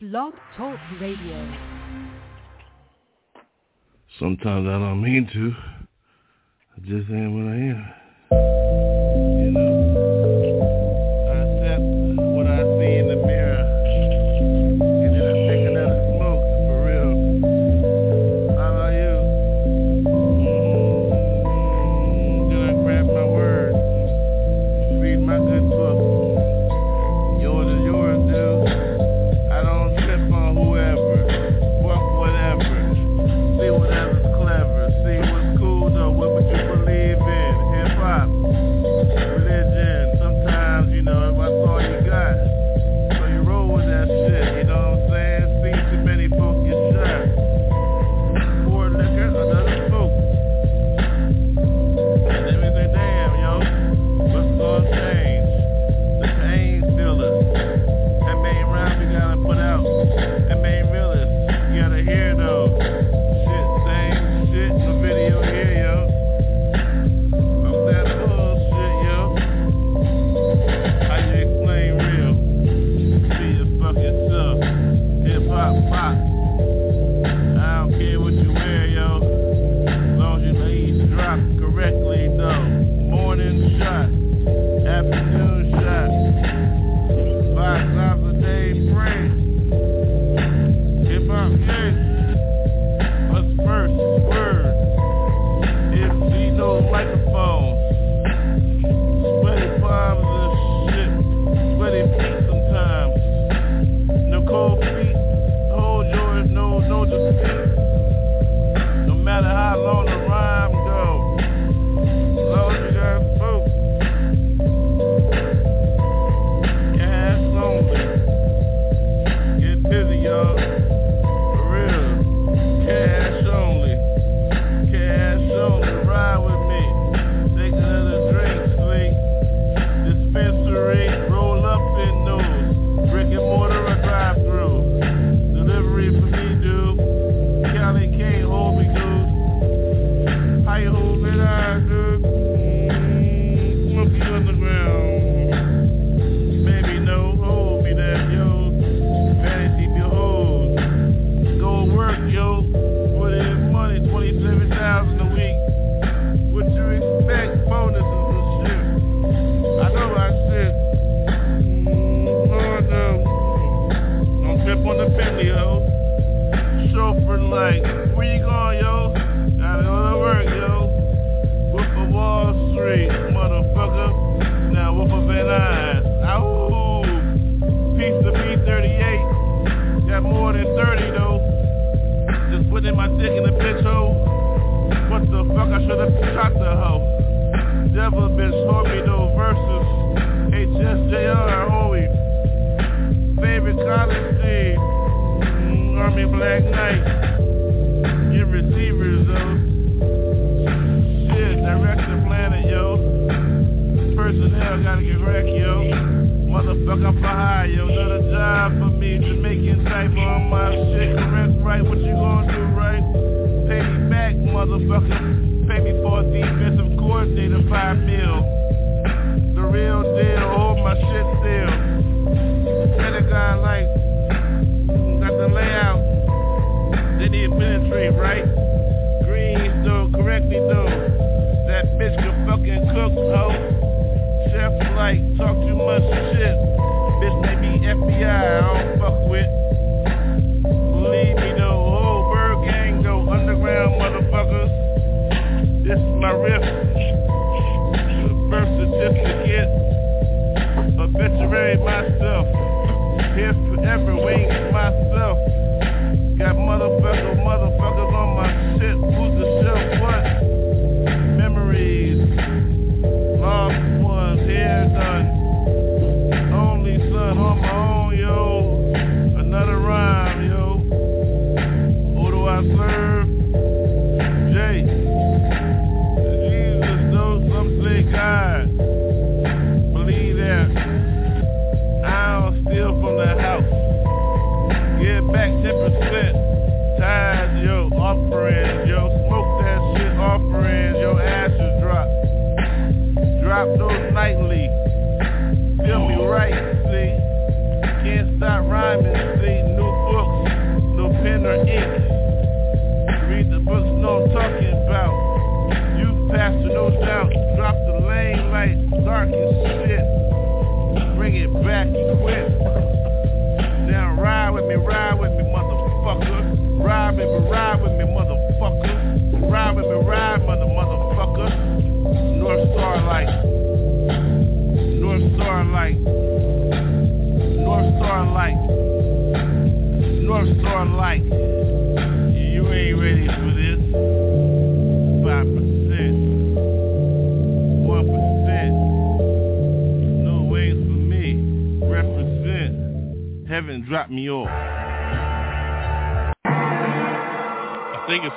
Blog Talk Radio. Sometimes I don't mean to. I just am what I am.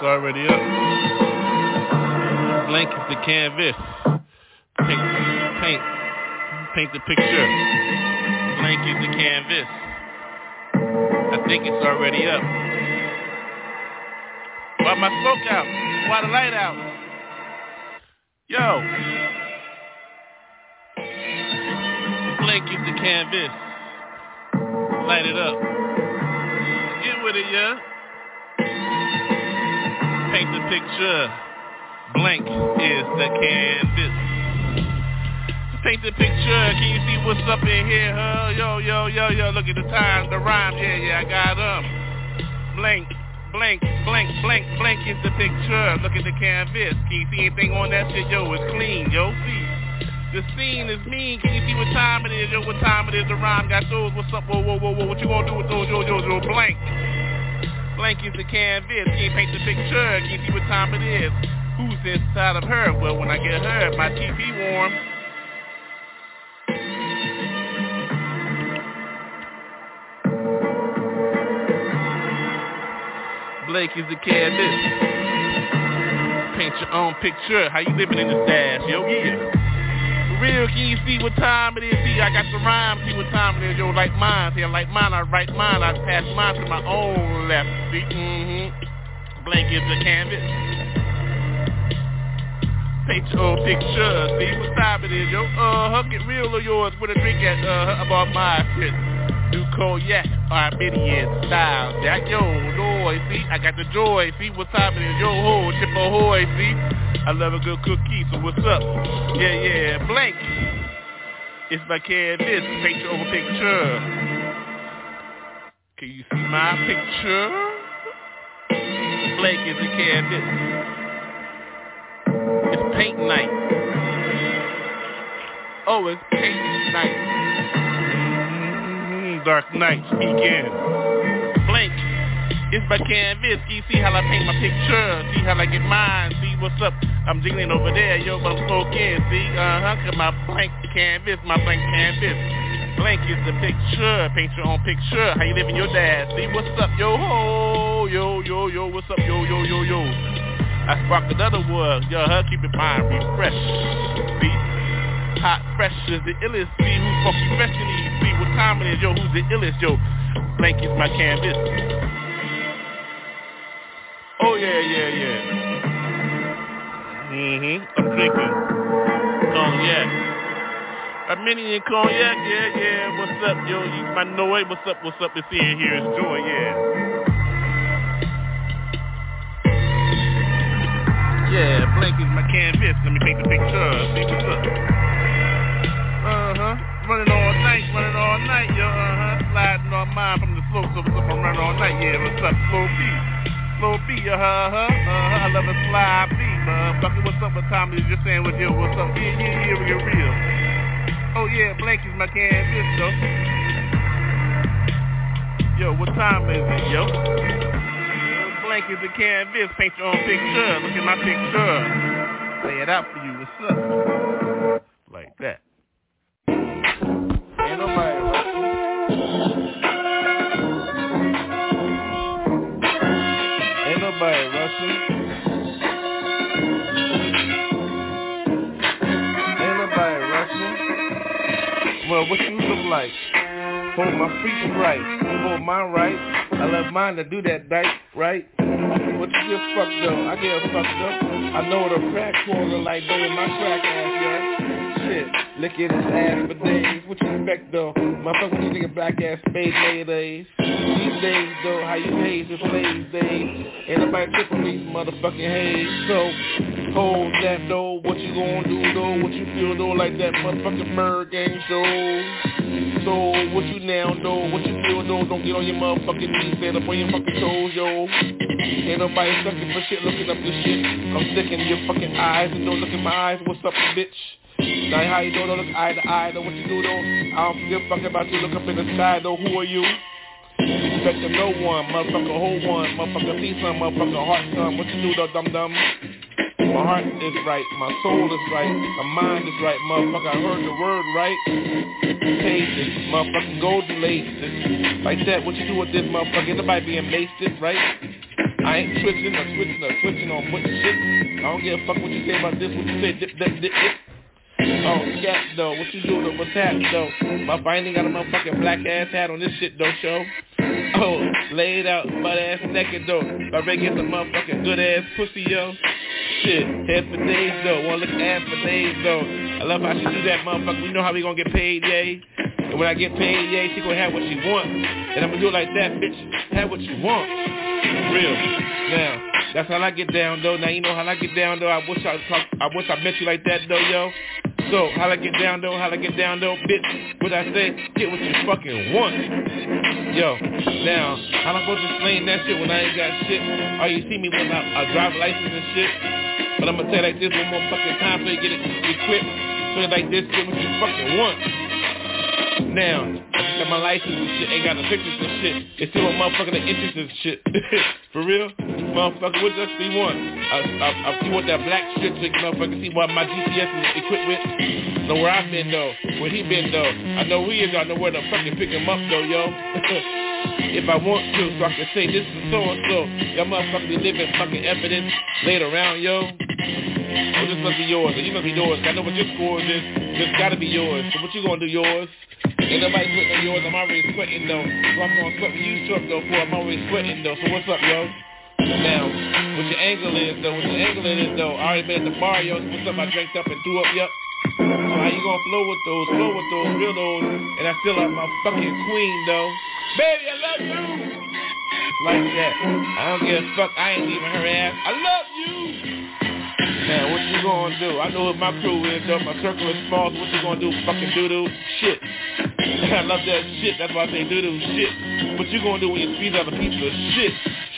It's already up. Blank is the canvas. Paint, paint, paint the picture. Blank is the canvas. I think it's already up. Why my smoke out? Why the light out? Yo. Blank is the canvas. Light it up. Get with it, yeah. Paint the picture. Blank is the canvas. Paint the picture. Can you see what's up in here, huh? Yo, yo, yo, yo. Look at the time, the rhyme. Yeah, yeah, I got them. Blank, blank, blank, blank, blank is the picture. Look at the canvas. Can you see anything on that shit? Yo, it's clean. Yo, see. The scene is mean. Can you see what time it is? Yo, what time it is? The rhyme got those. What's up? Whoa, whoa, whoa, whoa. What you gonna do with those? Yo, yo, yo, blank. Blank is the canvas. Can you paint the picture? Can you see what time it is? Who's inside of her? Well, when I get her, my TV warm. Blake is the canvas. Paint your own picture. How you living in the stash? Yo, yeah. Real, can you see what time it is? See, I got the rhyme. See what time it is? Yo, like mine. See, I like mine. I write mine. I pass mine to my own left. See, mm-hmm. Blank is the canvas. Paint your own picture. See what time it is? Yo, uh-huh. Get real of yours. Where the drink at? Uh-huh. About my shit. New cognac, Armenian style. That yo, see, I got the joy, see what's happening, yo ho, chip ahoy, see. I love a good cookie, so what's up? Yeah, yeah, blank. It's my canvas, your own picture. Can you see my picture? Blank is a canvas. It's paint night. Oh, it's paint night mm-hmm, dark night begin. It's my canvas. You see how I paint my picture. See how I get mine. See what's up. I'm jiggling over there. Yo, I'm smoking. See, uh-huh. Cause my blank canvas, my blank canvas. Blank is the picture. Paint your own picture. How you living your dad? See what's up, yo ho, yo yo yo. What's up, yo yo yo yo? I spark another wood. Yo, huh? Keep it mind refresh. See, hot fresh is the illest. See who's fucking fresh in. See what time it is, yo. Who's the illest, yo? Blank is my canvas. Oh yeah, yeah, yeah. Mhm. I'm drinking cognac. Armenian cognac, yeah, yeah. What's up, yo? You my Noe, what's up, what's up? It's here, here is joy, yeah. Yeah, blank is my canvas. Let me paint the picture. See what's up. Uh-huh. Running all night, running all night, yo. Uh-huh. Sliding on mine from the slopes. So up? I'm running all night, yeah. What's up? Slow beat slow beat, uh-huh, uh-huh, uh-huh, I love a fly beat, motherfucker, what's up with Tommy, just saying with you, what's up, yeah, yeah, yeah, we get real. Oh yeah, Blank is my canvas, though. Yo, what time is it, yo? Blank is the canvas, paint your own picture, look at my picture. Lay it out for you, what's up? Like that. Well, what you look like? Hold my feet right. Hold mine right. I love mine to do that dice, right? What you get fucked up? I get fucked up. I know what a crack quarter like, baby, my crack ass, Shit, licking his ass for days. What you expect though? You think of black ass spade nowadays? These days though, how you haze is slaves days. Ain't nobody tripping these motherfucking haze. So, hold that though. What you gonna do though? What you feel though? Like that motherfucking bird game show. So, what you now though? What you feel though? Don't get on your motherfucking knees. Stand up on your fucking toes, yo. Ain't nobody sucking for shit, looking up this shit. I'm sticking your fucking eyes and don't look in my eyes. What's up, bitch? Now how you do? Don't look eye to eye. Know what you do though? I don't give a fuck about you. Look up in the sky though. Who are you? Respecting no one, motherfucker, hold one, motherfucker, see some, motherfucker, heart some. What you do though, dum dum? My heart is right, my soul is right, my mind is right, motherfucker. I heard the word right. Pages, motherfucking golden laces. Like that, what you do with this motherfucker? Anybody being wasted, right? I ain't switching or switching or switching on putting shit. I don't give a fuck what you say about this, what you say, dip, dip, dip, dip. Oh, scat though, what you doing with that though? My ain't got a motherfucking black ass hat on this shit though, show. Oh, laid out, butt ass naked though. I ready get some motherfucking good ass pussy, yo. Shit, head for days though, wanna look ass for days though. I love how she do that motherfucker, we know how we gonna get paid, yay. And when I get paid, yay, she gonna have what she want. And I'm gonna do it like that, bitch, have what you want. Real. Now, that's how I get down though. Now you know how I get down though. I wish I I wish I met you like that though, yo. So, how I get down though, how I get down though, bitch, what I say, get what you fucking want. Yo, now, how I supposed to explain that shit when I ain't got shit? Oh, you see me when I, a driver license and shit? But I'm gonna tell you like this one more fucking time so you get it equipped. So like this, get what you fucking want. Now, got my license and shit, ain't got no pictures and shit. It's still a motherfucker that interests and shit. For real? Motherfucker, what does you want? I, I, I, you want that black shit so motherfucker see what my GPS is equipped with? Know where I've been though, where he been though. I know who he is, I know where to fucking pick him up though, yo. if I want to, so I can say this is so and so. Y'all motherfucker be living fucking evidence laid around, yo. Well, this must be yours, or you must be yours. I know what your scores is. This gotta be yours. So what you gonna do, yours? Ain't nobody sweating on yours. I'm already sweating though. So I'm gonna sweat with you truck though. For I'm already sweating though. So what's up, yo? Now, what your angle is though, what your angle is though, I already been at the bar, yo. So what's up? I drank up and threw up, yup. So how you gonna flow with those, flow with those, real old, and I still have my fucking queen though. Baby, I love you. Like that. I don't give a fuck. I ain't leaving her ass. I love you. Now, what you gonna do? I know what my crew is, though. My circle is small, so what you gonna do? Fucking doo-doo? Shit. I love that shit. That's why I say doo-doo. Shit. What you gonna do when you squeeze out a piece of shit?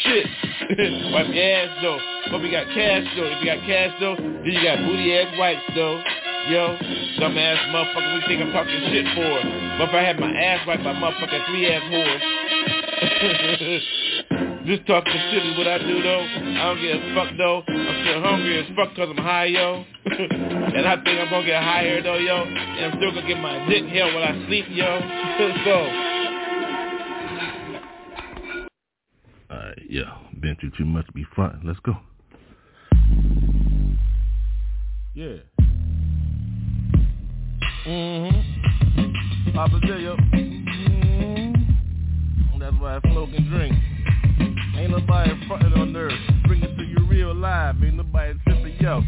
Shit. Wipe your ass, though. But we got cash, though. If you got cash, though, then you got booty-ass wipes, though. Yo, dumbass motherfucker, we think I'm talking shit for? But if I had my ass wiped by motherfucking three-ass whores. This talking shit is what I do though. I don't give a fuck though. I'm still hungry as fuck cause I'm high, yo. and I think I'm gonna get higher though, yo. And I'm still gonna get my dick held while I sleep, yo. so. Alright, yeah. Been through too much to be front. Let's go. Yeah. Mm-hmm. Poppa J. Mm-hmm. That's why I smoke and drink. Ain't nobody frontin' on nerve. Bring it to you real live. Ain't nobody tripping, yo.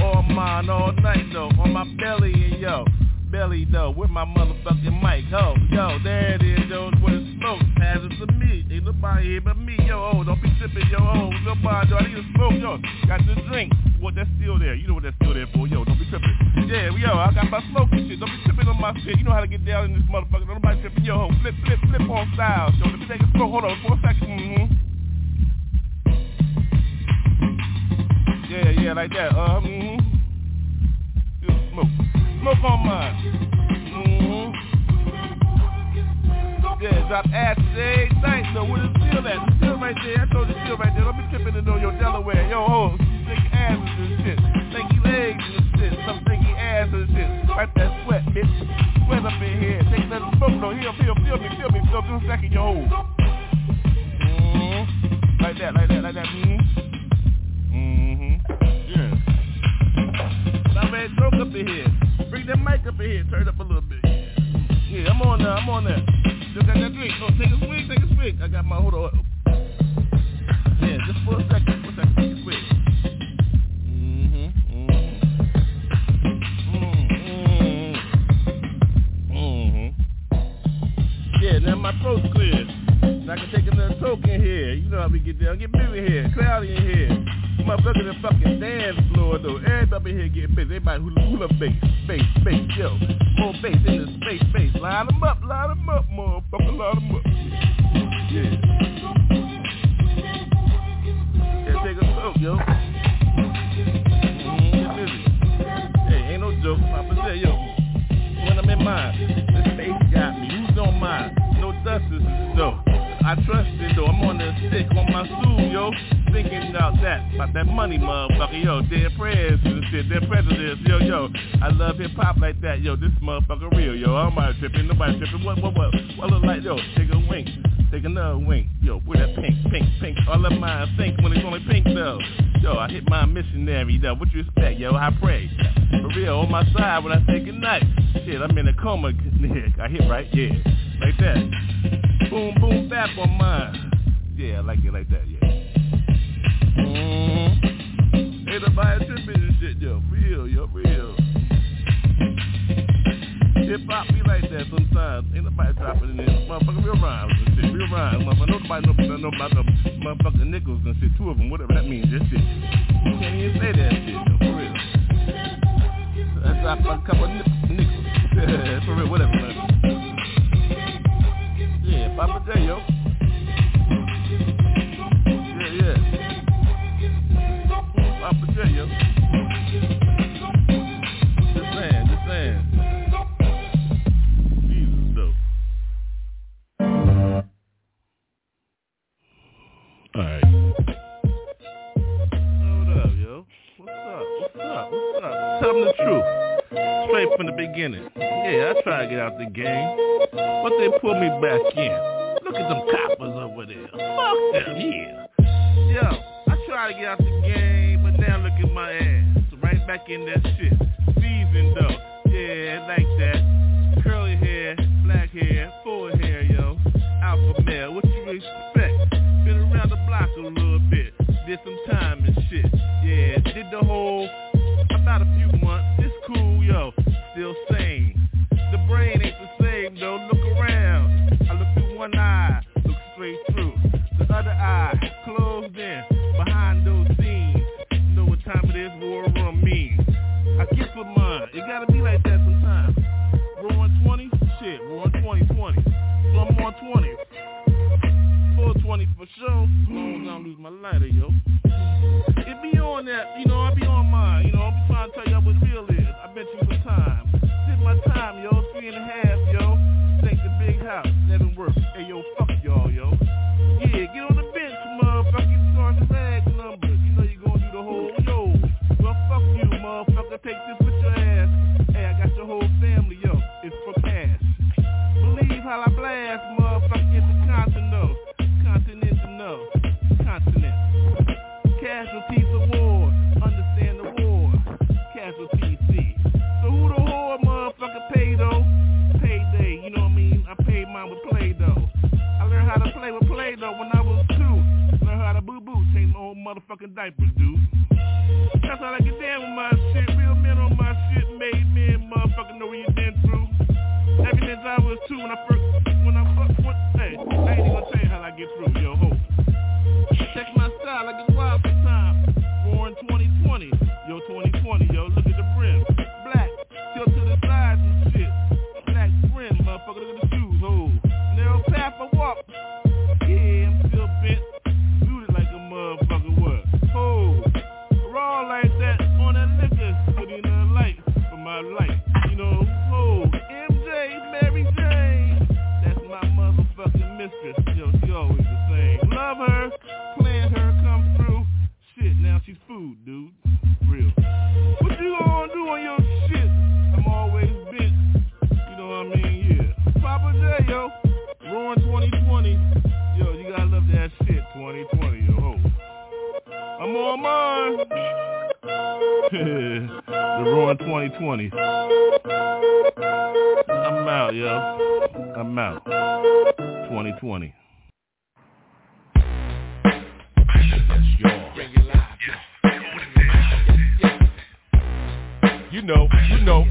All mine all night though. On my belly and yo. Belly though. With my motherfucking mic. Ho, yo, there it is, yo. It's where it smoke. Pass it to me. Ain't nobody here but me, yo. Oh, don't be tripping, yo. Oh, nobody, yo. I need to smoke, yo. Got the drink. What that's still there. You know what that's still there for, yo. Don't be tripping. Yeah, yo, I got my smoking shit. Don't be tripping on my shit. You know how to get down in this motherfucker. Don't nobody tripping, yo. Flip, flip, flip on styles, yo. Let me take a smoke. Hold on for a second. Mm-hmm. Yeah, yeah, like that. Uh, mm-hmm. Smoke. Smoke on mine. Mm-hmm. Yeah, drop acid night. So where the steel at? The steel right there. I told you steel right there. Don't be tripping to know your Delaware. Yo, ho, stinky asses and shit. Stinky legs and shit. Some stinky ass and shit. Wipe that sweat, bitch. Sweat up in here. Take that smoke. No, here, feel, feel me, feel me. Feel, feel second, yo. Mm-hmm. Like that, like that, like that. Mm-hmm. man, stroke up in here. Bring that mic up in here. Turn it up a little bit. Yeah, I'm on now. I'm on now. Just got that drink. So take a swig. Take a swig. I got my hold on. Yeah, just for a second. For a second. Take a swig. Mm-hmm. Mm-hmm. Mm-hmm. now my throat's clear. Now I can take another toke in here. You know how we get down. Get busy here. Cloudy in here. Motherfucker the fucking dance floor though. Everybody here getting busy. Everybody hula hula bass, bass, bass, yo. More bass in the space, bass. Line them up, line them up, motherfucker, line them up. Yeah. Yeah, take a smoke, yo. Mm, get busy. Hey, ain't no joke. Papa say, yo, when I'm in mine, the space got me. Who's on mine? No dusters, though. I trust it though, I'm on the stick on my stool, yo about that, about that money, motherfucker, yo Dead prayers and shit, dead presidents, yo, yo I love hip-hop like that, yo This motherfucker real, yo. I'm not tripping, nobody tripping. What, what, what, what look like, yo Take a wink, take another wink. Yo, where that pink, pink, pink. All of mine think when it's only pink, though. Yo, I hit my missionary, though. What you expect, yo, I pray. For real, on my side when I say goodnight Shit, I'm in a coma, I hit right, yeah. Like that. Boom, boom, bap on mine. Yeah, I like it like that, yeah. Mm-hmm. Ain't nobody tripping and shit, yo. Real, yo, real. Hip hop be like that sometimes. Ain't nobody dropping in there. Motherfucker, real rhymes and shit. Real rhymes. Motherfucker, nobody know, about the motherfucking nickels and shit. Two of them, whatever that means. That shit. You can't even say that shit, yo, for real. That's a couple of nickels. for real, whatever, man. Yeah, Poppa J, yo. J, yo. Just saying, just saying. Jesus, though. Alright. What up, yo? What's up? What's up? What's up? Tell them the truth. Straight from the beginning. Yeah, I try to get out the game. But they pull me back in. Look at them coppers over there. Fuck them, yeah. Yo, I try to get out the game, at my ass. Right back in that shit. Season though. Yeah, like that. Curly hair, black hair, full hair, yo. Alpha male, what you expect? Been around the block a little bit. Did some time and shit. Yeah, did the whole about a few months. It's cool, yo. Still sane. The brain ain't the same though. Look around. I look through one eye, look straight through. The other eye closed is? War room means. I get for mine. It gotta be like that sometimes. Roll 20? Shit, roll 20, 20. So I'm on 20. 420 for sure. As long as I don't lose my lighter, yo. It be on that, you know, I be on mine. You know, I'm trying to tell y'all what real motherfucking diapers, dude. That's how I get down with my shit. Real men on my shit, made men, motherfucker know what you been through. Ever since I was two, when I first, when I first, what, hey, I ain't even gonna tell you how I get through, yo, ho. Check my I'm on the Roaring 2020. I'm out, yo. I'm out. 2020. You know, you know.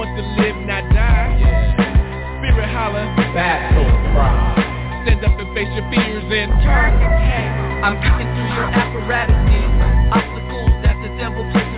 wants to live, not die. Spirit holler, battle cry. Stand up and face your fears and turn. I'm kicking through your apparatus, obstacles that the devil puts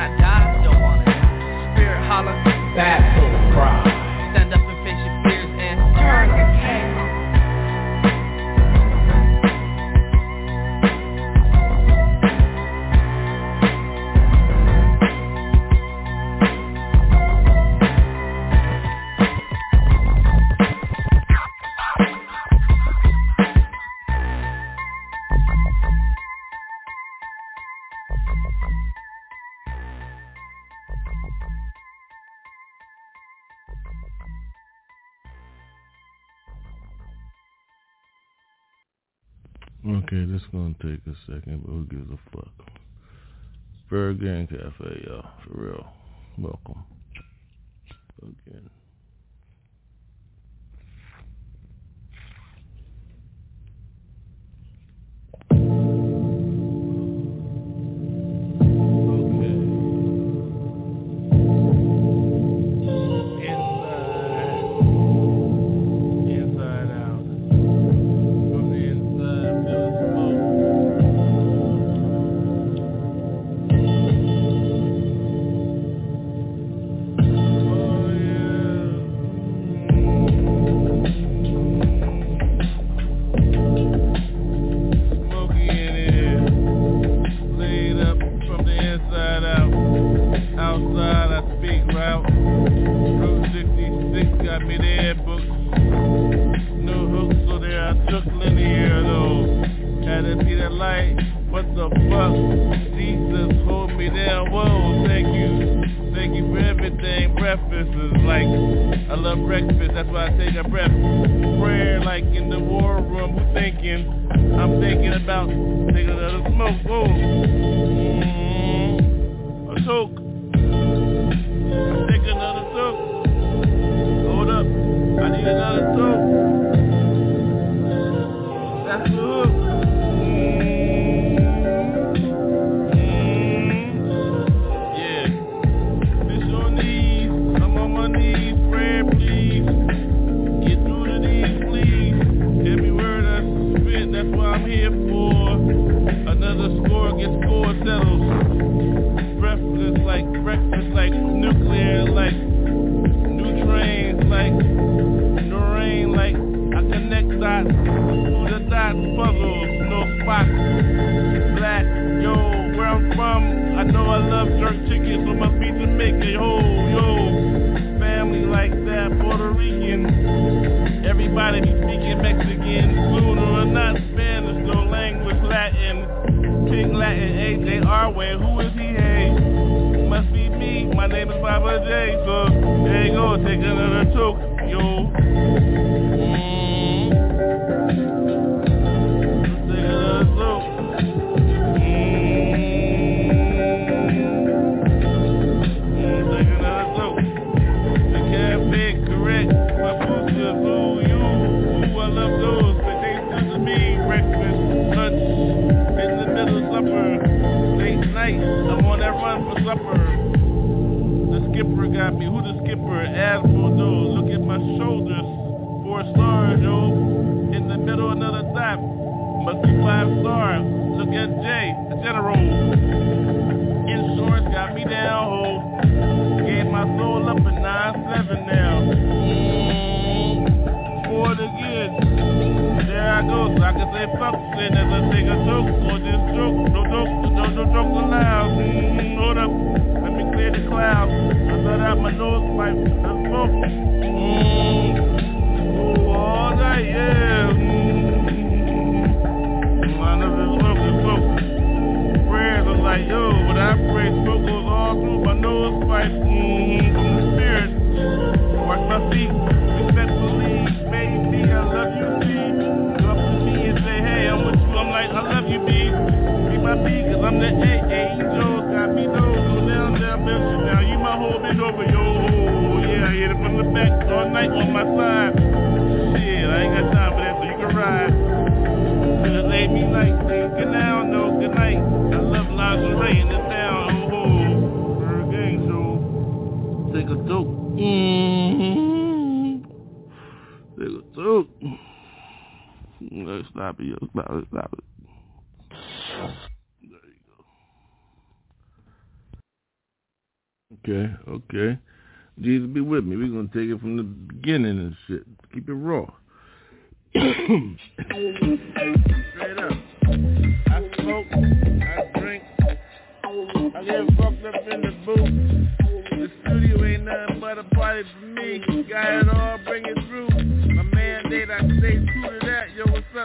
I die, I still wanna. Spirit holler, It's gonna take a second, but who gives a fuck? ByrdGang Cafe, y'all, for real. Welcome. Again.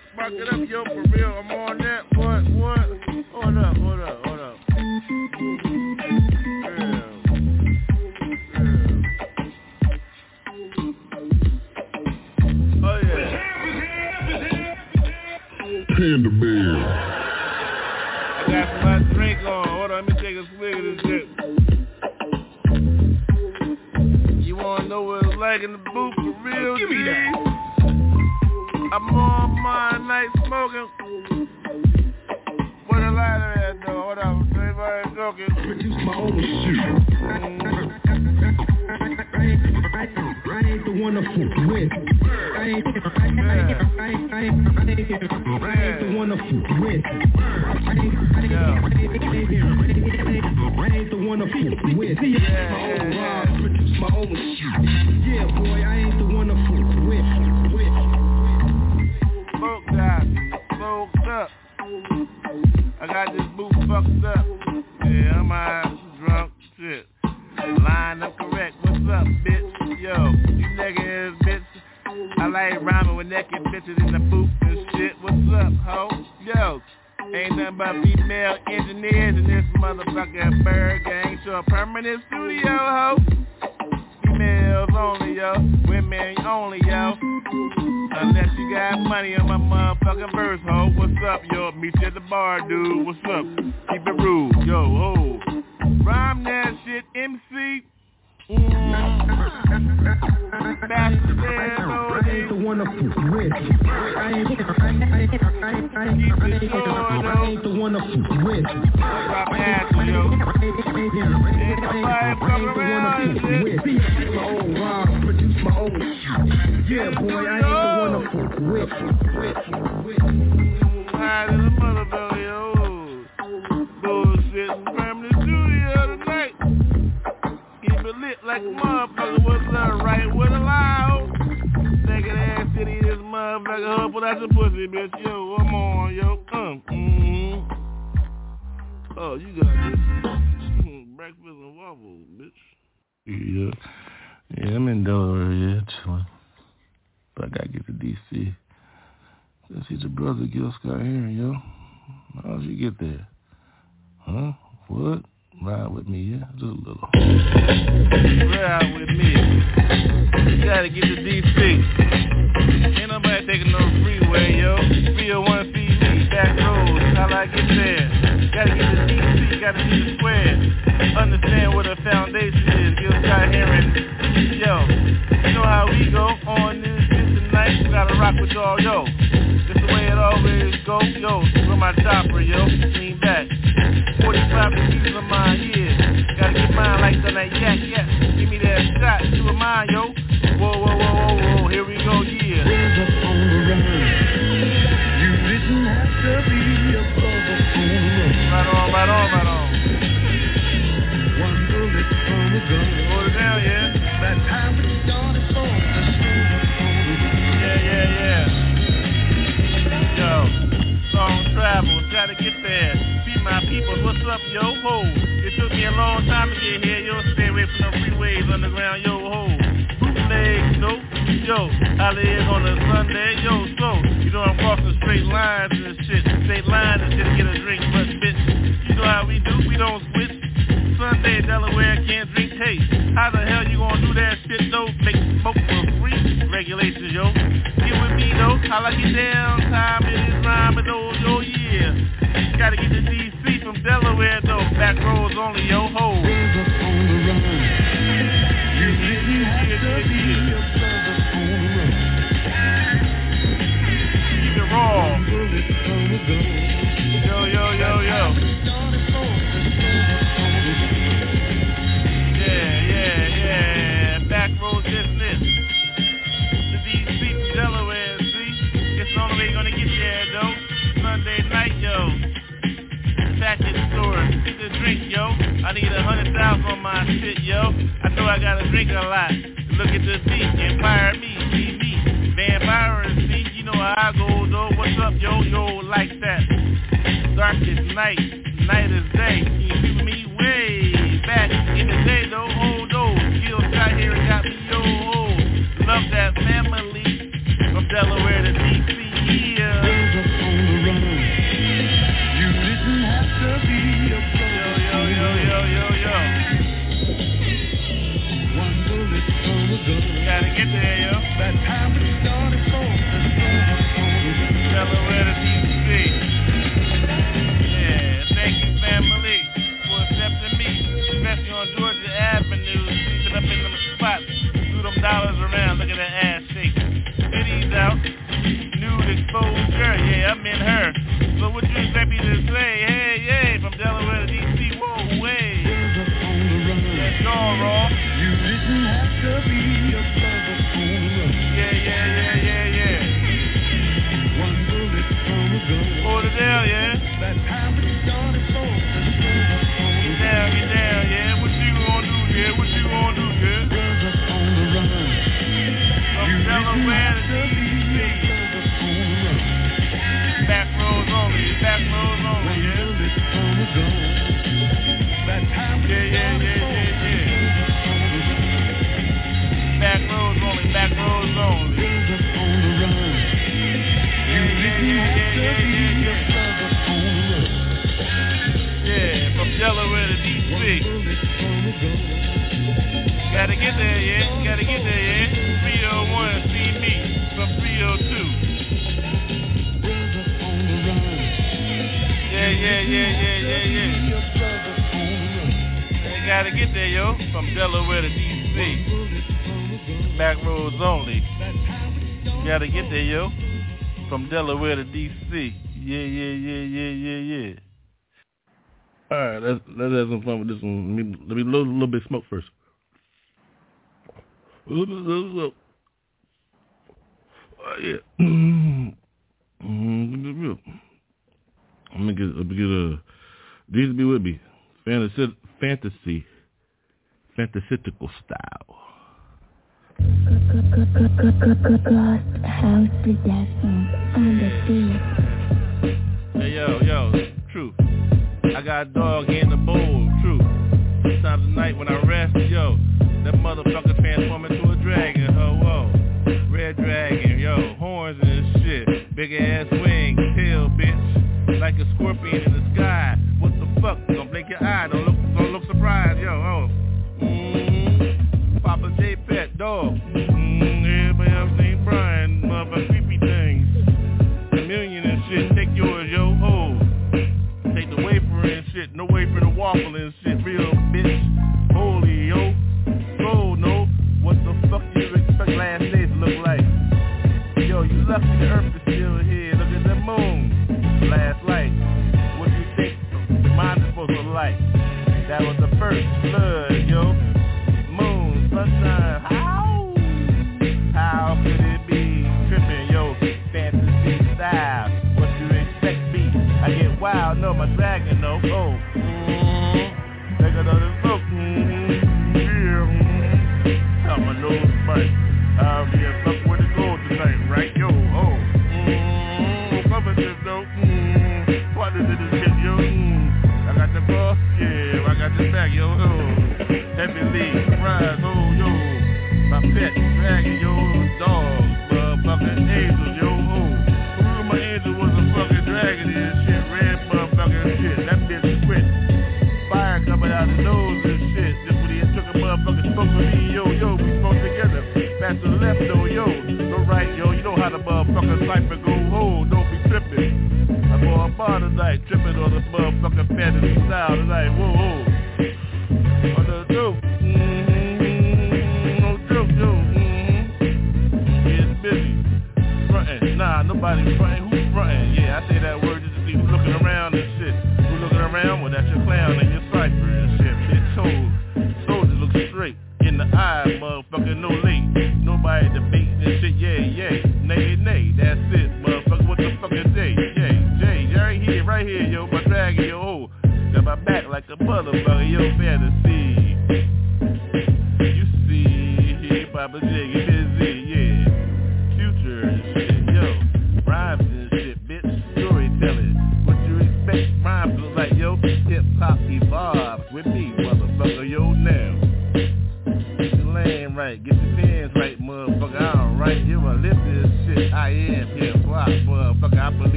Up? Spark it up, yo, for real. I'm on that. What, what? Hold up, hold up, hold up. Real, real. Oh yeah. Panda Bear. I got my drink on. Hold on, let me take a swig of this shit. You wanna know what it's like in the booth for real? Give me that. I'm on smoking. Where the lighter at though? Hold everybody joking. Produce my own shit. I ain't the one to fuck with. I ain't, I ain't, I ain't, I ain't, I ain't, I ain't the one to fuck with. I ain't, I ain't, I ain't the one to fuck with. See, my own rhymes, produce my own shit. Yeah, boy, I ain't the one to fuck with. with. Got up. I got this booth fucked up. Yeah, I'm high, drunk, shit. Line up correct. What's up, bitch? Yo, you niggas, bitch. I like rhyming with naked bitches in the booth and shit. What's up, ho? Yo, ain't nothing but female engineers in this motherfucking ByrdGang. So a permanent studio, ho. Females only, yo. Women only, yo. Unless you got money on my motherfucking verse, ho. What's up, yo? Meet you at the bar, dude. What's up? Keep it rude, yo, ho. Rhyme that shit, MC. Mm. Ain't the one to fuck with. I ain't, I ain't, I ain't, I ain't. I ain't the one to fuck with. Yeah, boy, I ain't the one to fuck with. The mother belly, oh. Bullshit. Pull out your pussy, bitch. Yo, I'm on, yo. Come. mm-hmm. Oh, you got this. Breakfast and waffles, bitch. Yeah. Yeah, I'm in Delaware, yeah. But I gotta get to D.C. Let's see the brother Gil Scott here, yo. How'd you get there? Huh? What? Ride with me, yeah? Just a little. Ride with me. You gotta get to D.C. Nobody taking no freeway, yo. 301 feed me, back roads, how I get there. Gotta get to DC, gotta the square. Understand what a foundation is, Gil Scott Heron. Yo, you know how we go on this shit tonight. We gotta rock with y'all, yo. This the way it always go, yo. With my chopper, yo. Lean back. 45 degrees on my yeah. Gotta get mine like the night yak yak. Give me that shot, you a mine, yo. Whoa, whoa, whoa, whoa, whoa. Right on, right on, right on. Yeah. Yeah, yeah, yeah. Yo, long travel, gotta get there. See my people, what's up, yo, ho? It took me a long time to get here, yo. Stay away from the freeways, underground, yo, ho. Yo. On a Sunday, yo, so you know I'm crossing straight lines and shit. Straight lines and shit to get a drink, but bitch, know how we do, we don't switch. Sunday, Delaware can't drink taste. How the hell you gonna do that shit though? Make smoke for free? Regulations, yo. Get with me though. How I get down? Time it is rhyme and oh, yo, yeah. Gotta get to DC from Delaware though. Back roads only, yo, ho. On the run. You didn't have to be a on the run. Keep it raw. Drink, yo. I need a hundred thousand on my shit, yo. I know I gotta drink a lot. Look at the beat, Empire me, see me. Vampire see, you know how I go, though. What's up, yo, yo, like that. Dark is night, night is day. You see me way back in the day, though? Oh, no. Skills got here and got me, yo, oh. Love that family from Delaware to DC, Yeah, thank you, family, for accepting me, especially on Georgia Avenue, up in them spots, threw them dollars around, look at that ass out, nude yeah, I'm in her. So what you expect me to say? Hey, Be a DC. Back roads only, back roads only, yeah. Yeah, yeah, yeah, yeah. Back roads only, back roads only. Yeah, yeah, yeah, yeah, yeah, yeah, from Delaware to DC. Gotta get there, yeah. Gotta get there, yeah. 301, They gotta get there, yo. From Delaware to DC. Back roads only. Gotta get there, yo. From Delaware to DC. Yeah, yeah, yeah, yeah, yeah, yeah. All right, let's let's have some fun with this one. Let me let me load a little bit of smoke first. Oh, yeah. Mm, Let me get let me get a. These be with me. Fantasy, fantasy, fantasistical style. Ghost House Productions on the beat. Hey yo, yo, truth. I got a dog in the bowl, true. Sometimes at night when I rest, yo, that motherfucker transform into a dragon, ho, whoa. Red dragon, yo, horns and shit. Big ass wings, tail, bitch. Like a scorpion in the sky. What the fuck? Don't blink your eye, don't look, don't look surprised, yo, oh. Dog. Mm, everybody else named Brian, motherfucker, creepy things. Chameleon and shit, take yours, yo, ho. Take the wafer and shit, no wafer to waffle and shit, real bitch. Holy, yo. Gold, no. What the fuck do you expect last days to look like? Yo, you lucky the earth is still here. Look at the moon. Last light. What do you think mine is supposed to look like? That was the first blood, wild, no, my dragon, no. Oh. Mm-hmm. Take another look. Mm-hmm. Yeah. Mm-hmm. Got my nose burnt. I'll be a fuck where to go tonight, right? Yo, oh. Mm-hmm. Cover this, though. Mm-hmm. What is it, this shit, yo? Mm. I got the boss, yeah. I got the back, yo. Oh. Heavy lead, rise, oh, yo. My pet, dragon, yo. Motherfucking fantasy style tonight. Whoa, whoa. On the dope. Mm-hmm. No joke, yo. Mm-hmm. Getting busy. Frontin'. Nah, nobody frontin'. Who's frontin'? Yeah, I say that word just to see who's looking around and shit. Who looking around? Well, that's your clown and your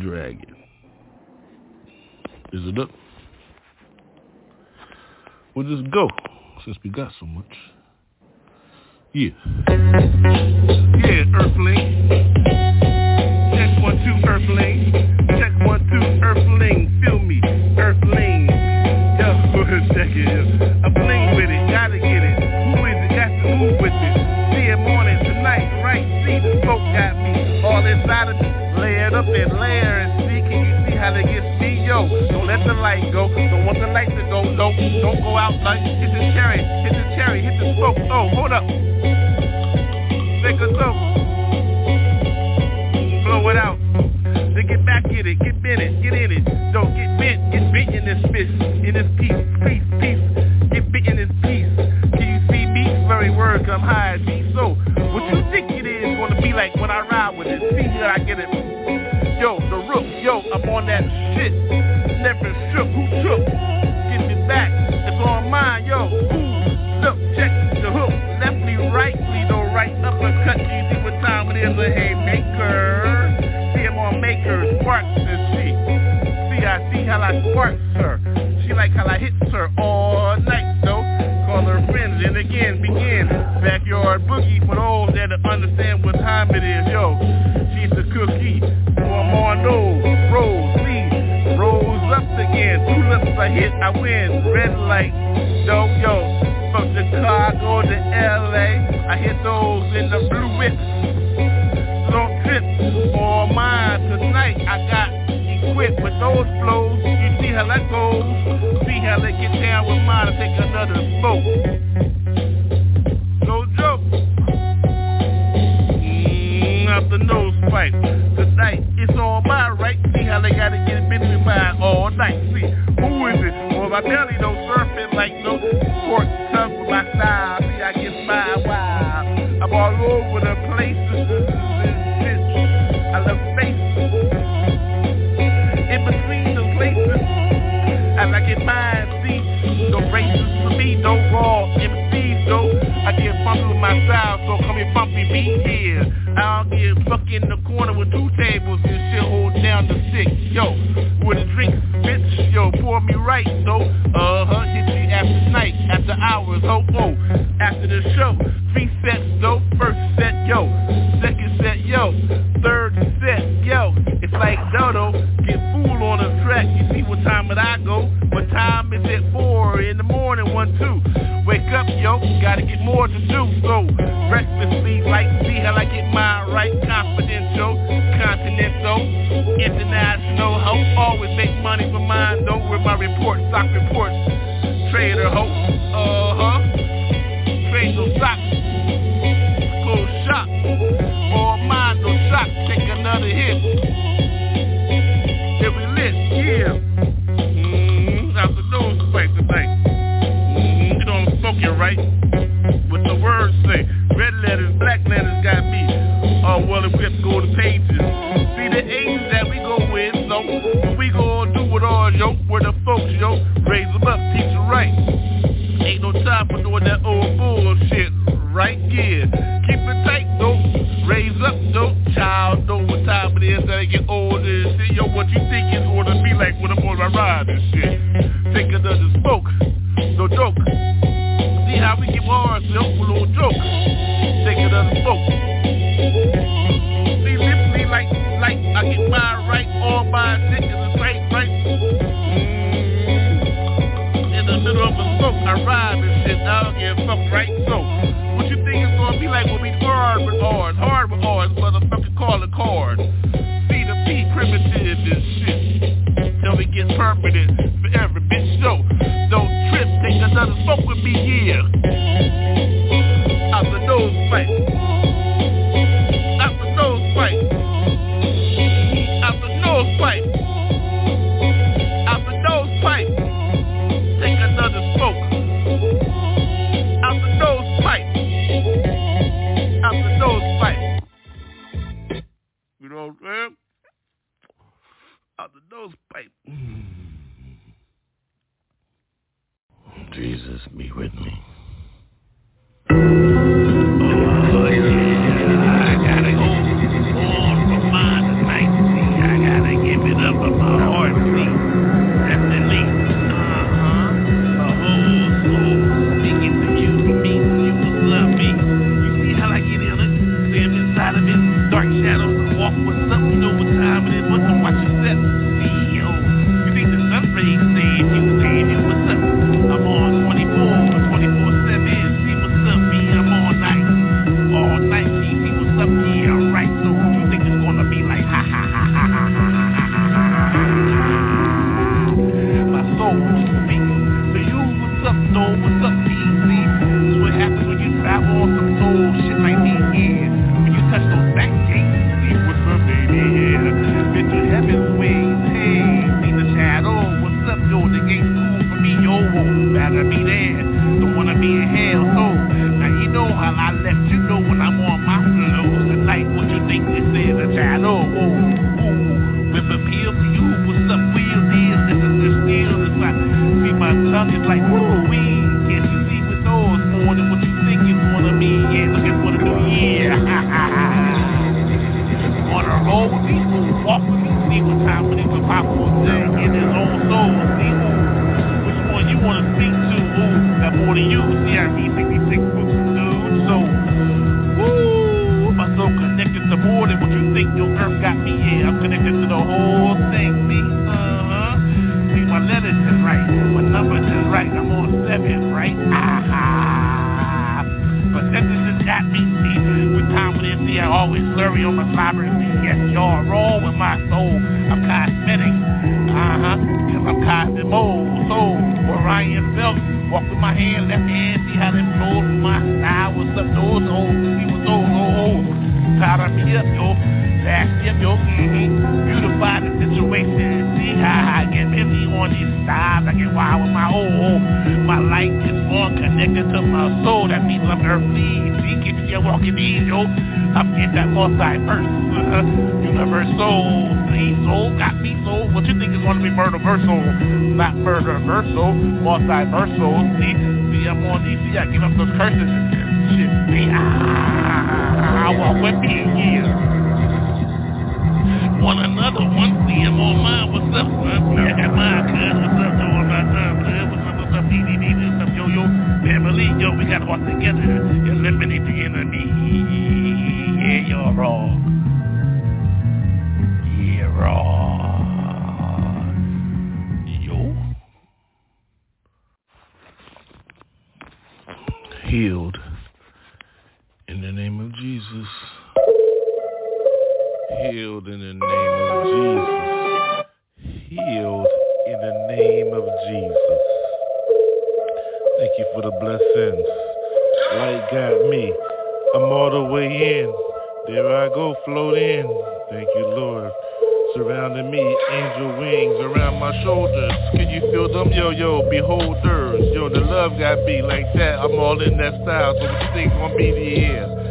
dragon. Is it up? We'll just go since we got so much. Yeah. Yeah, Earthling. Check one, two, Earthling. Light go. Don't want the light to go low. Don't go out like hit the cherry, hit the cherry, hit the smoke. Oh, hold up. Take a smoke. Blow it out. Then get back in it, get bent it, get in it. Don't get bent, get bent in this fish, in this piece, piece, piece. Get bent in this piece. Can you see me? Very word come high and me. So, what you think it is gonna be like when I ride with it? See that I get it. Yo, the rook, yo, I'm on that see letters is right, my numbers is right, I'm on seven, right? Ah, but that does not mean see, with time with MC, I always slurry on my slobber Yes, y'all roll with my soul. I'm cosmetic, uh-huh, because I'm cosmic mold. So, Orion felt, walk with my hand, left hand, see how that flows my style. What's up, those old? Me up, yo. Fast up, yo. Mm-hmm. Beautify the situation. See how I get busy on these sides. I get wild with my old. My light is on, connected to my soul. That means I'm earthly. See, keep you walking these, yo. I'm in that multiverse. Uh-huh. Universal. See, soul got me soul. What you think is going to be murder versal? Not murder versal. Multiversal. See, see, I'm on DC. I give up those curses and shit. See, ah, I walk with me, yeah one another. One him on mine. What's up, son? Got mine, cuz. What's up, though? I'm not done, cuz. What's up, what's up, DDD? What's up, yo, yo? Family, yo, we gotta walk together. Eliminate the enemy. Yeah, you're wrong. Yeah, wrong. Yo. Healed. In the name of Jesus. Healed in the name of Jesus. Healed in the name of Jesus. Thank you for the blessings. Light got me. I'm all the way in. There I go, float in. Thank you, Lord. Surrounding me, angel wings around my shoulders. Can you feel them? Yo, yo, beholders. Yo, the love got me like that. I'm all in that style. So what you think gonna be the year?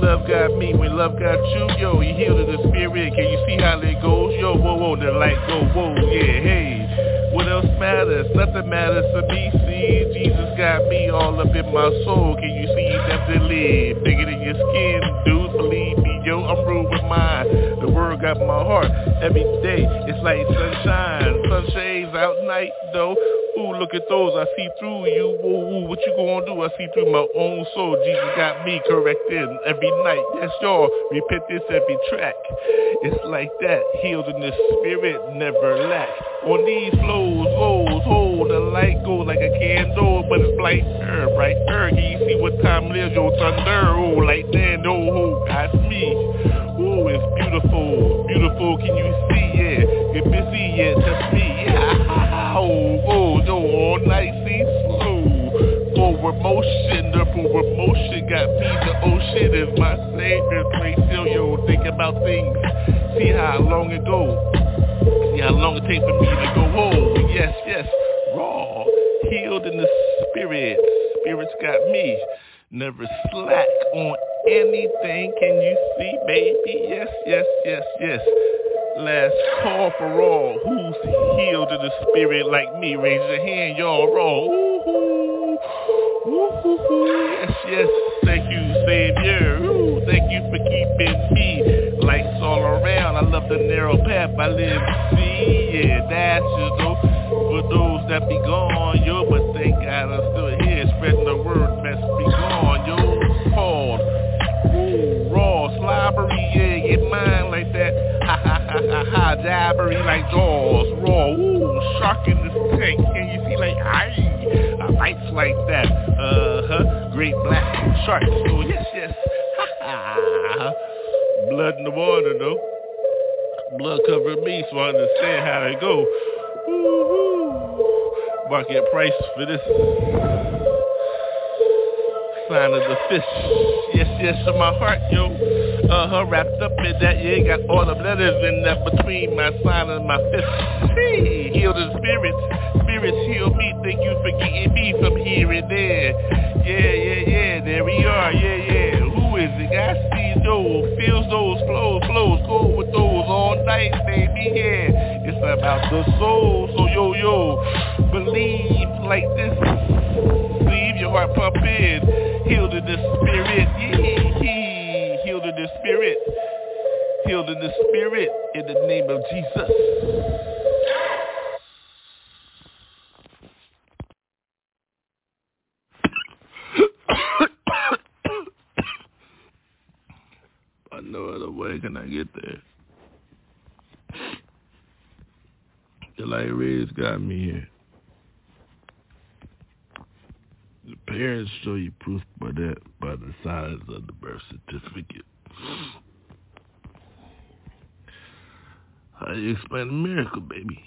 Love got me. When love got you, yo, you heal to the spirit. Can you see how it goes? Yo, whoa, whoa, the light go, whoa, yeah, hey. What else matters? Nothing matters to me. See, Jesus got me all up in my soul. Can you see definitely bigger than your skin, dude? Believe me, yo, I'm rude with mine. The word got my heart every day. It's like sunshine, out night though. Ooh, look at those. I see through you. Ooh, ooh, what you gonna do? I see through my own soul. Jesus got me corrected every night. Yes, y'all. Repent this every track. It's like that. Healed in the spirit, never lack. On these flows, goes, hold the light go like a candle, but it's brighter, brighter. Can you see what time it is? Yo, thunder. Ooh, like that. Oh, who oh, oh, got me? It's beautiful, beautiful. Can you see it? Get busy, yeah, touch me, yeah. Oh, oh, no, all night, see slow. Forward motion, the forward motion got me. The ocean is my savior. Great still, yo, think about things. See how long it go. See how long it takes for me to go. Oh, yes, yes, raw, healed in the spirit. Spirits got me. Never slack on anything. Can you see, baby? Yes, yes, yes, yes. Last call for all. Who's healed in the spirit like me? Raise your hand, y'all. Raw. Ooh, ooh, ooh, yes, yes. Thank you, Savior. Thank you for keeping me. Lights all around. I love the narrow path I live. See, yeah, that's those for those that be gone, yo. But thank God I'm still here, spreading the word. Best be gone, raw, slobbery, yeah, get mine like that. Ha ha ha ha ha, jabbery like jaws. Raw, ooh, shark in this tank. Can you see like, aye, I bites like that. Uh-huh, great black sharks. Oh, yes, yes. Ha ha. Blood in the water, though. Blood covered me, so I understand how they go. Ooh, market price for this sign of the fist. Yes, yes, in my heart, yo. Uh-huh, wrapped up in that, yeah, got all the letters in that between my sign and my fist. Hey, heal the spirits. Spirits heal me. Thank you for getting me from here and there. Yeah, yeah, yeah, there we are. Yeah, yeah. Who is it? I see those, feels those, flows, flows. Go with those all night, baby, yeah. It's about the soul, so yo, yo. Believe like this. got me here. The parents show you proof by that by the size of the birth certificate. How you explain a miracle, baby?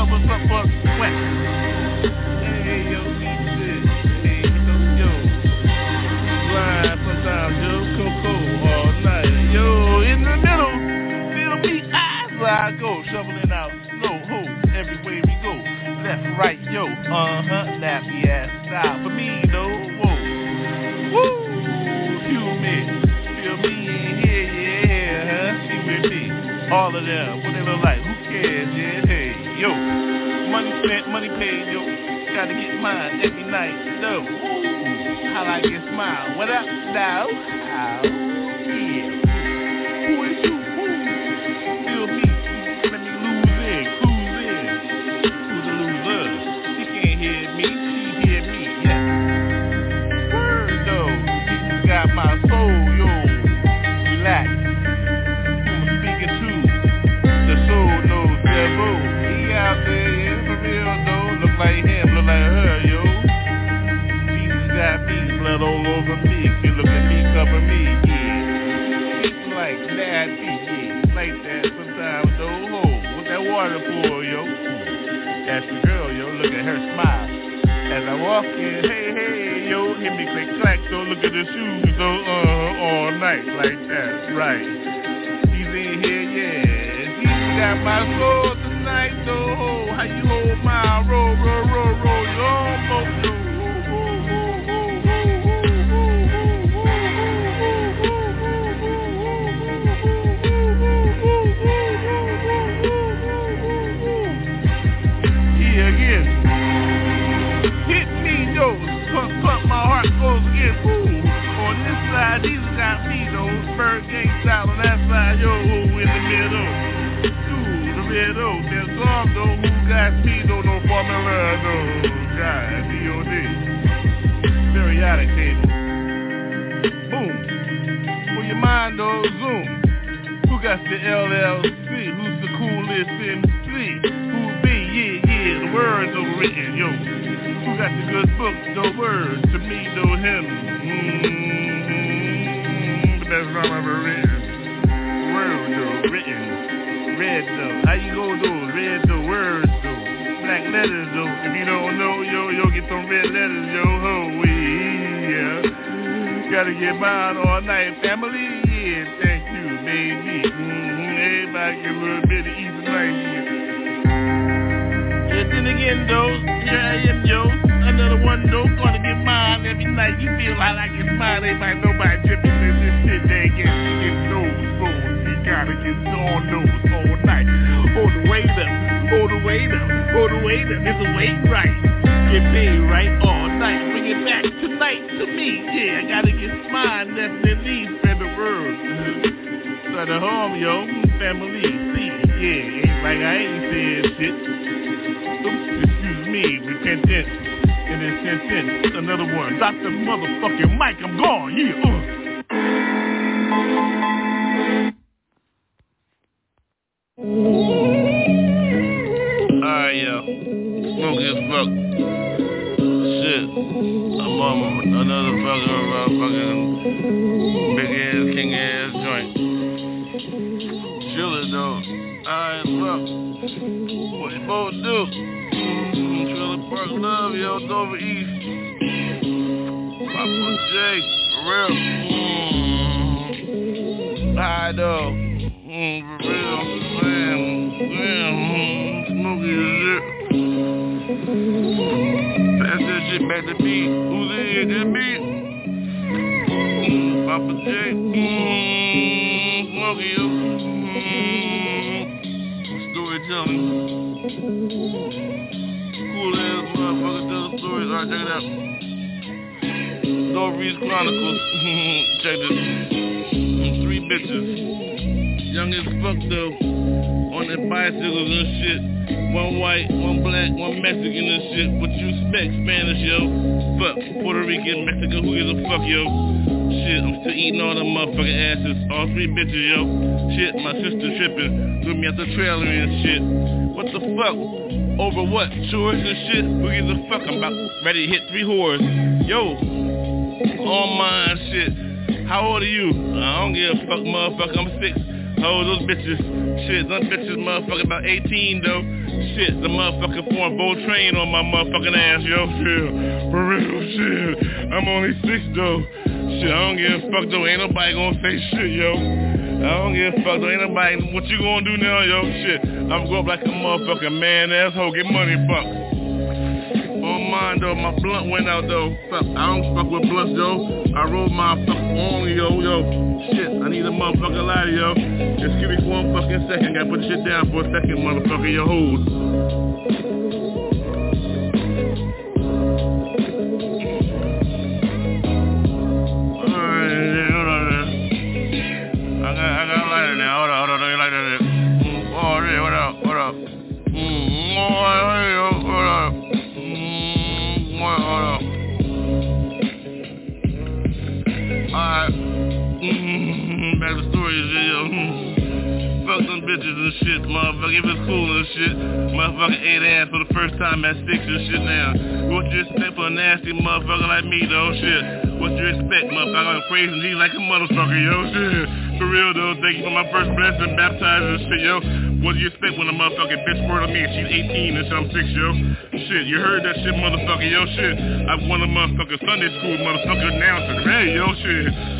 Up? Up? What's? Wet? Hey, yo, shit. Hey, yo, yo. Grind sometimes, yo. Coco all night. Yo, in the middle. Feel me eyes where I go. Shoveling out snow. Ho, every way we go. Left, right, yo. Uh-huh. Nappy ass style. For me, though. Whoa. Woo. Humid. Feel me here, yeah. Huh? She with me. All of them. What they look like. Who cares, yeah? Money spent, money paid, yo. Gotta get mine every night, no. How I get mine? What up, now? How? I walk in, hey, hey, yo, hit me click clack, so look at the shoes, though, uh, all night, like that, right. She's in here, yeah. She's got my soul tonight, though. How you hold my roll, roll, gang style on that side, yo. In the middle. Ooh, the middle. That song, though. Who got me, though? No formula, no. God, D.O.D. Periodic table. Boom. For your mind, though, zoom. Who got the LLC? Who's the coolest MC? Who be? Yeah, yeah, the words are written, yo. Who got the good book, Gotta get mine all night, family. Yeah, thank you, baby. Mm-hmm. Everybody get a little bit of easy night here. Yeah, then again, though, here I am, yo. Another one, though, gonna get mine every night. You feel like I get mine, everybody, nobody tipping this, this shit. They get, get those phones. You gotta get on those all night. Hold the weight up, hold the weight up, hold the weight up. It's a weight right. Get paid right all night. Bring it back tonight to me. Yeah, I gotta get mine, definitely. Spread the word. So the home, yo, family, see, yeah, ain't like I ain't saying shit. Oops, excuse me, repentance in this sentence. Another one, Dr. Motherfucking Mike, I'm gone, yeah, uh. Alright, fucking, uh, fucking big ass, king ass joint. Chillin' though. Alright, fuck. What you both do? Trailer Park Love, yo, Dover East. Poppa J, for real. Mm. High though. Mm, for real. Yeah, mm, smoky as shit. Pass that shit back to me. Who's in me. Mm, Poppa J. Mm. motherfucker, yo. Mm-hmm. Storytelling. Cool ass motherfucker the stories. Alright, check it out. Stories Chronicles. check this. Three bitches. Young as fuck though. On their bicycles and shit. One white, one black, one Mexican and shit. What you expect, Spanish, yo? Fuck, Puerto Rican, Mexican, who gives a fuck, yo? Shit, I'm still eating all them motherfucking asses. All three bitches, yo. Shit, my sister tripping. Threw me out the trailer and shit. What the fuck? Over what? Chores and shit? Who gives a fuck? I'm about ready to hit three whores. Yo, all mine shit. How old are you? I don't give a fuck, motherfucker. I'm six. Oh, those bitches. Shit, them bitches motherfucker about 18 though. Shit, the motherfucker foreign bowl train on my motherfucking ass, yo. Shit, for real, shit. I'm only six though. Shit, I don't give a fuck though. Ain't nobody gonna say shit, yo. I don't give a fuck though. Ain't nobody. What you gonna do now, yo? Shit, I'm going up like a motherfucking man asshole. Get money, fuck. On mine though, my blunt went out though. Fuck, I don't fuck with blunts, yo. I roll my fuck on, yo, yo. Shit, I need a motherfucking lighter, yo. Just give me one fucking second. Gotta put shit down for a second, motherfucker. Your hold. Them bitches and shit, motherfucker. If it's cool and shit, motherfucker ate ass for the first time at six and shit now. What you expect for a nasty motherfucker like me, though, shit? What you expect, motherfucker? I'm praising G like a motherfucker, yo, shit. For real, though, thank you for my first blessing, baptized and shit, yo. What do you expect when a motherfucking bitch squirt on me and she's 18 and shit, I'm six, yo? Shit, you heard that shit, motherfucker, yo, shit. I've won a motherfucking Sunday school motherfucker announcer, hey, yo, shit.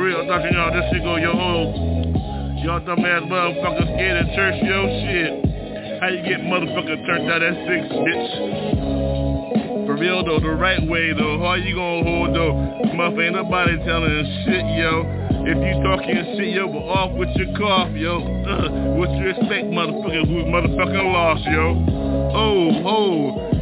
Real, Dr. Y'all, this shit go, yo, hold. Y'all dumbass motherfuckers scared of church, yo, shit. How you get motherfucker turned out at six, bitch? For real though, the right way though. How you gonna hold though? Motherfucker, ain't nobody telling shit, yo. If you talking shit, yo, but off with your cough, yo. What you expect, motherfucker, who's motherfucking lost, yo? Oh, oh,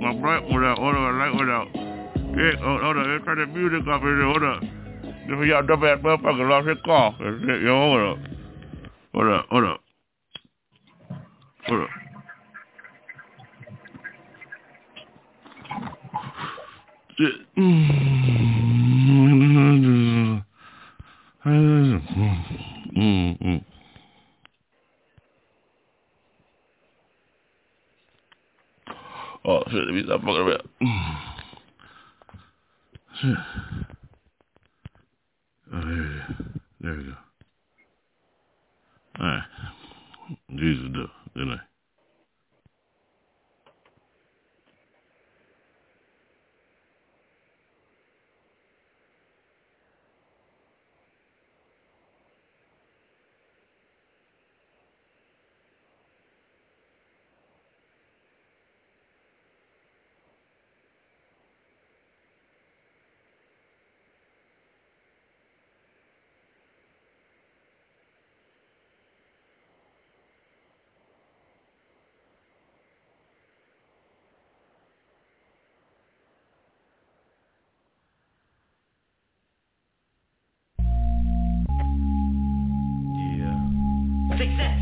My bright hold up, hold up, light hold up. Yeah, hold, hold up, let's turn the music up here, hold up. This y'all dumb ass motherfucker lost his cough. Yo, hold up. Hold up, hold up. Hold up. Shit. Mm-hmm. Oh shit, let me stop fucking around. Shit. Oh, yeah. There we go. Alright. Jesus, though. Good night. success.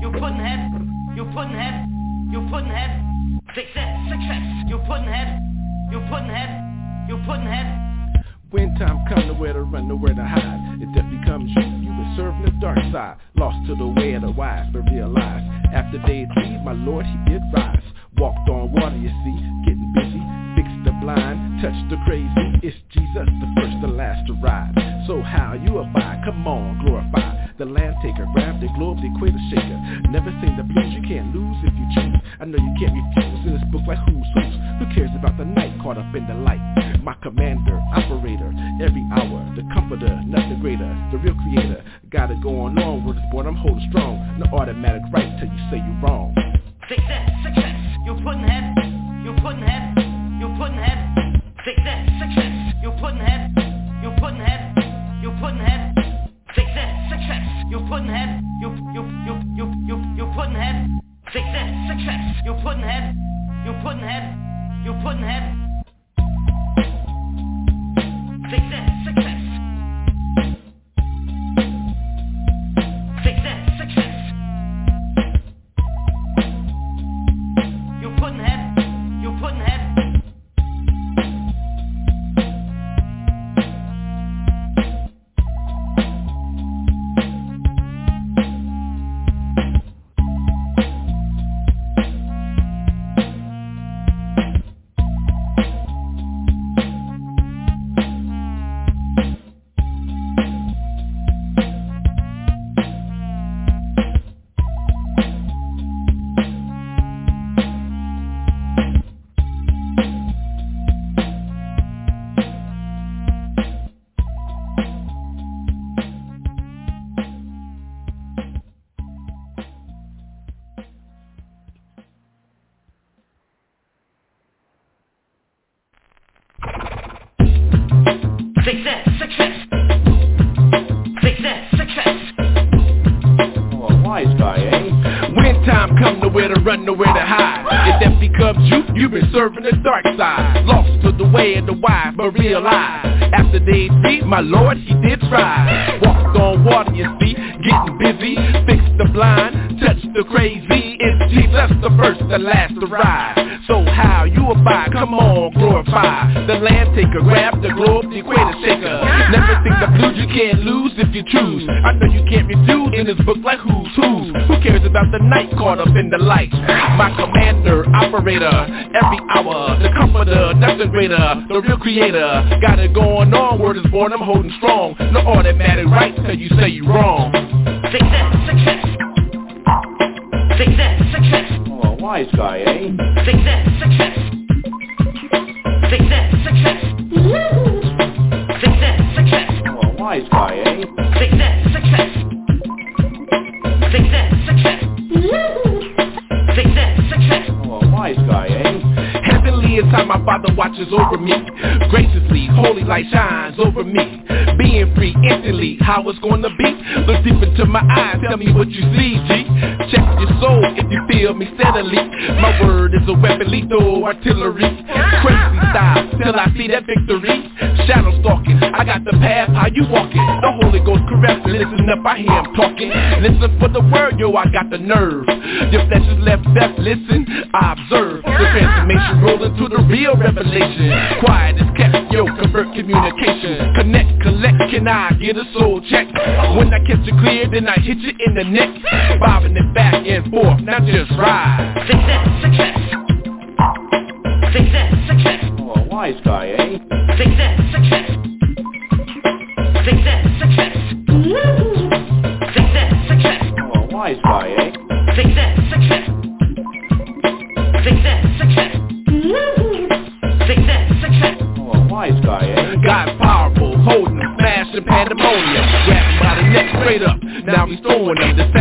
You couldn't have. You couldn't have. You couldn't have. Success, success, you couldn't have. You couldn't have. You couldn't have. When time comes, nowhere to run, nowhere to hide. If death becomes you, you been serving the dark side. Lost to the way of the wise, but realize after day three, my Lord, he did rise. Walked on water, you see, getting busy. Fixed the blind, touched the crazy. It's Jesus, the first and last to ride. So how you abide? Come on, glorify. The land taker, grab the globe, the equator shaker. Never sing the blues, you can't lose if you choose. I know you can't refuse in this book like who's who's. Who cares about the night caught up in the light? My commander, operator, every hour, the comforter, nothing greater, the real creator. Got it going on, word is born, I'm holding strong. No automatic right till you say you're wrong. Success, success, you couldn't have. You couldn't have. You couldn't have. Success, success, you couldn't have. You couldn't have. You couldn't have. You couldn't have. You you you you you you couldn't have. Success, success, you couldn't have. You couldn't have. You have. Success, success. Success, Success, success. Success, success. Oh, a wise guy, eh? When time comes, nowhere to run, nowhere to hide. If death becomes you, you've been serving the dark side. Lost to the way of the wise, but realize after day three, my Lord, he did rise. Walked on water, you see, getting busy. Fixed the blind, touched the crazy. It's Jesus, the first and last to rise. So how you abide? Come on, glorify. The land taker, grab the globe, the equator shaker. Never think the blues you can't lose if you choose. I know you can't refuse in this book like who's who's. Who cares about the night caught up in the light? My commander, operator, every hour, the comforter, greater, the real creator. Got it going on, word is born, I'm holding strong. No automatic right till you say you wrong. Success, success. Success, success wise guy, eh? Success, success. Success, success. Success, success. Oh, a wise guy, eh? Success, success. Success, success. Success, success. Oh, a wise guy, eh? Success, Father watches over me. Graciously, holy light shines over me. Being free instantly, how it's gonna be? Look deep into my eyes, tell me what you see, G. Check your soul if you feel me steadily. My word is a weapon, lethal artillery. Crazy style, till I see that victory. Shadow stalking, I got the path, how you walking? The Holy Ghost caressing, listen up, I hear him talking. Listen for the word, yo, I got the nerve. Your flesh is left deaf, listen, I observe. The transformation rolling to the real revelation. Quiet is kept, yo, convert communication. Connect, collect, can I get a soul check? When I catch you clear, then I hit you in the neck. Bobbing it back and forth, not just ride. Success, success. Success, success. Oh, a wise guy, eh? Success, success. Success, success. Success, success. Oh, a wise guy, eh? Success, success. Throwing them. The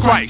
Christ.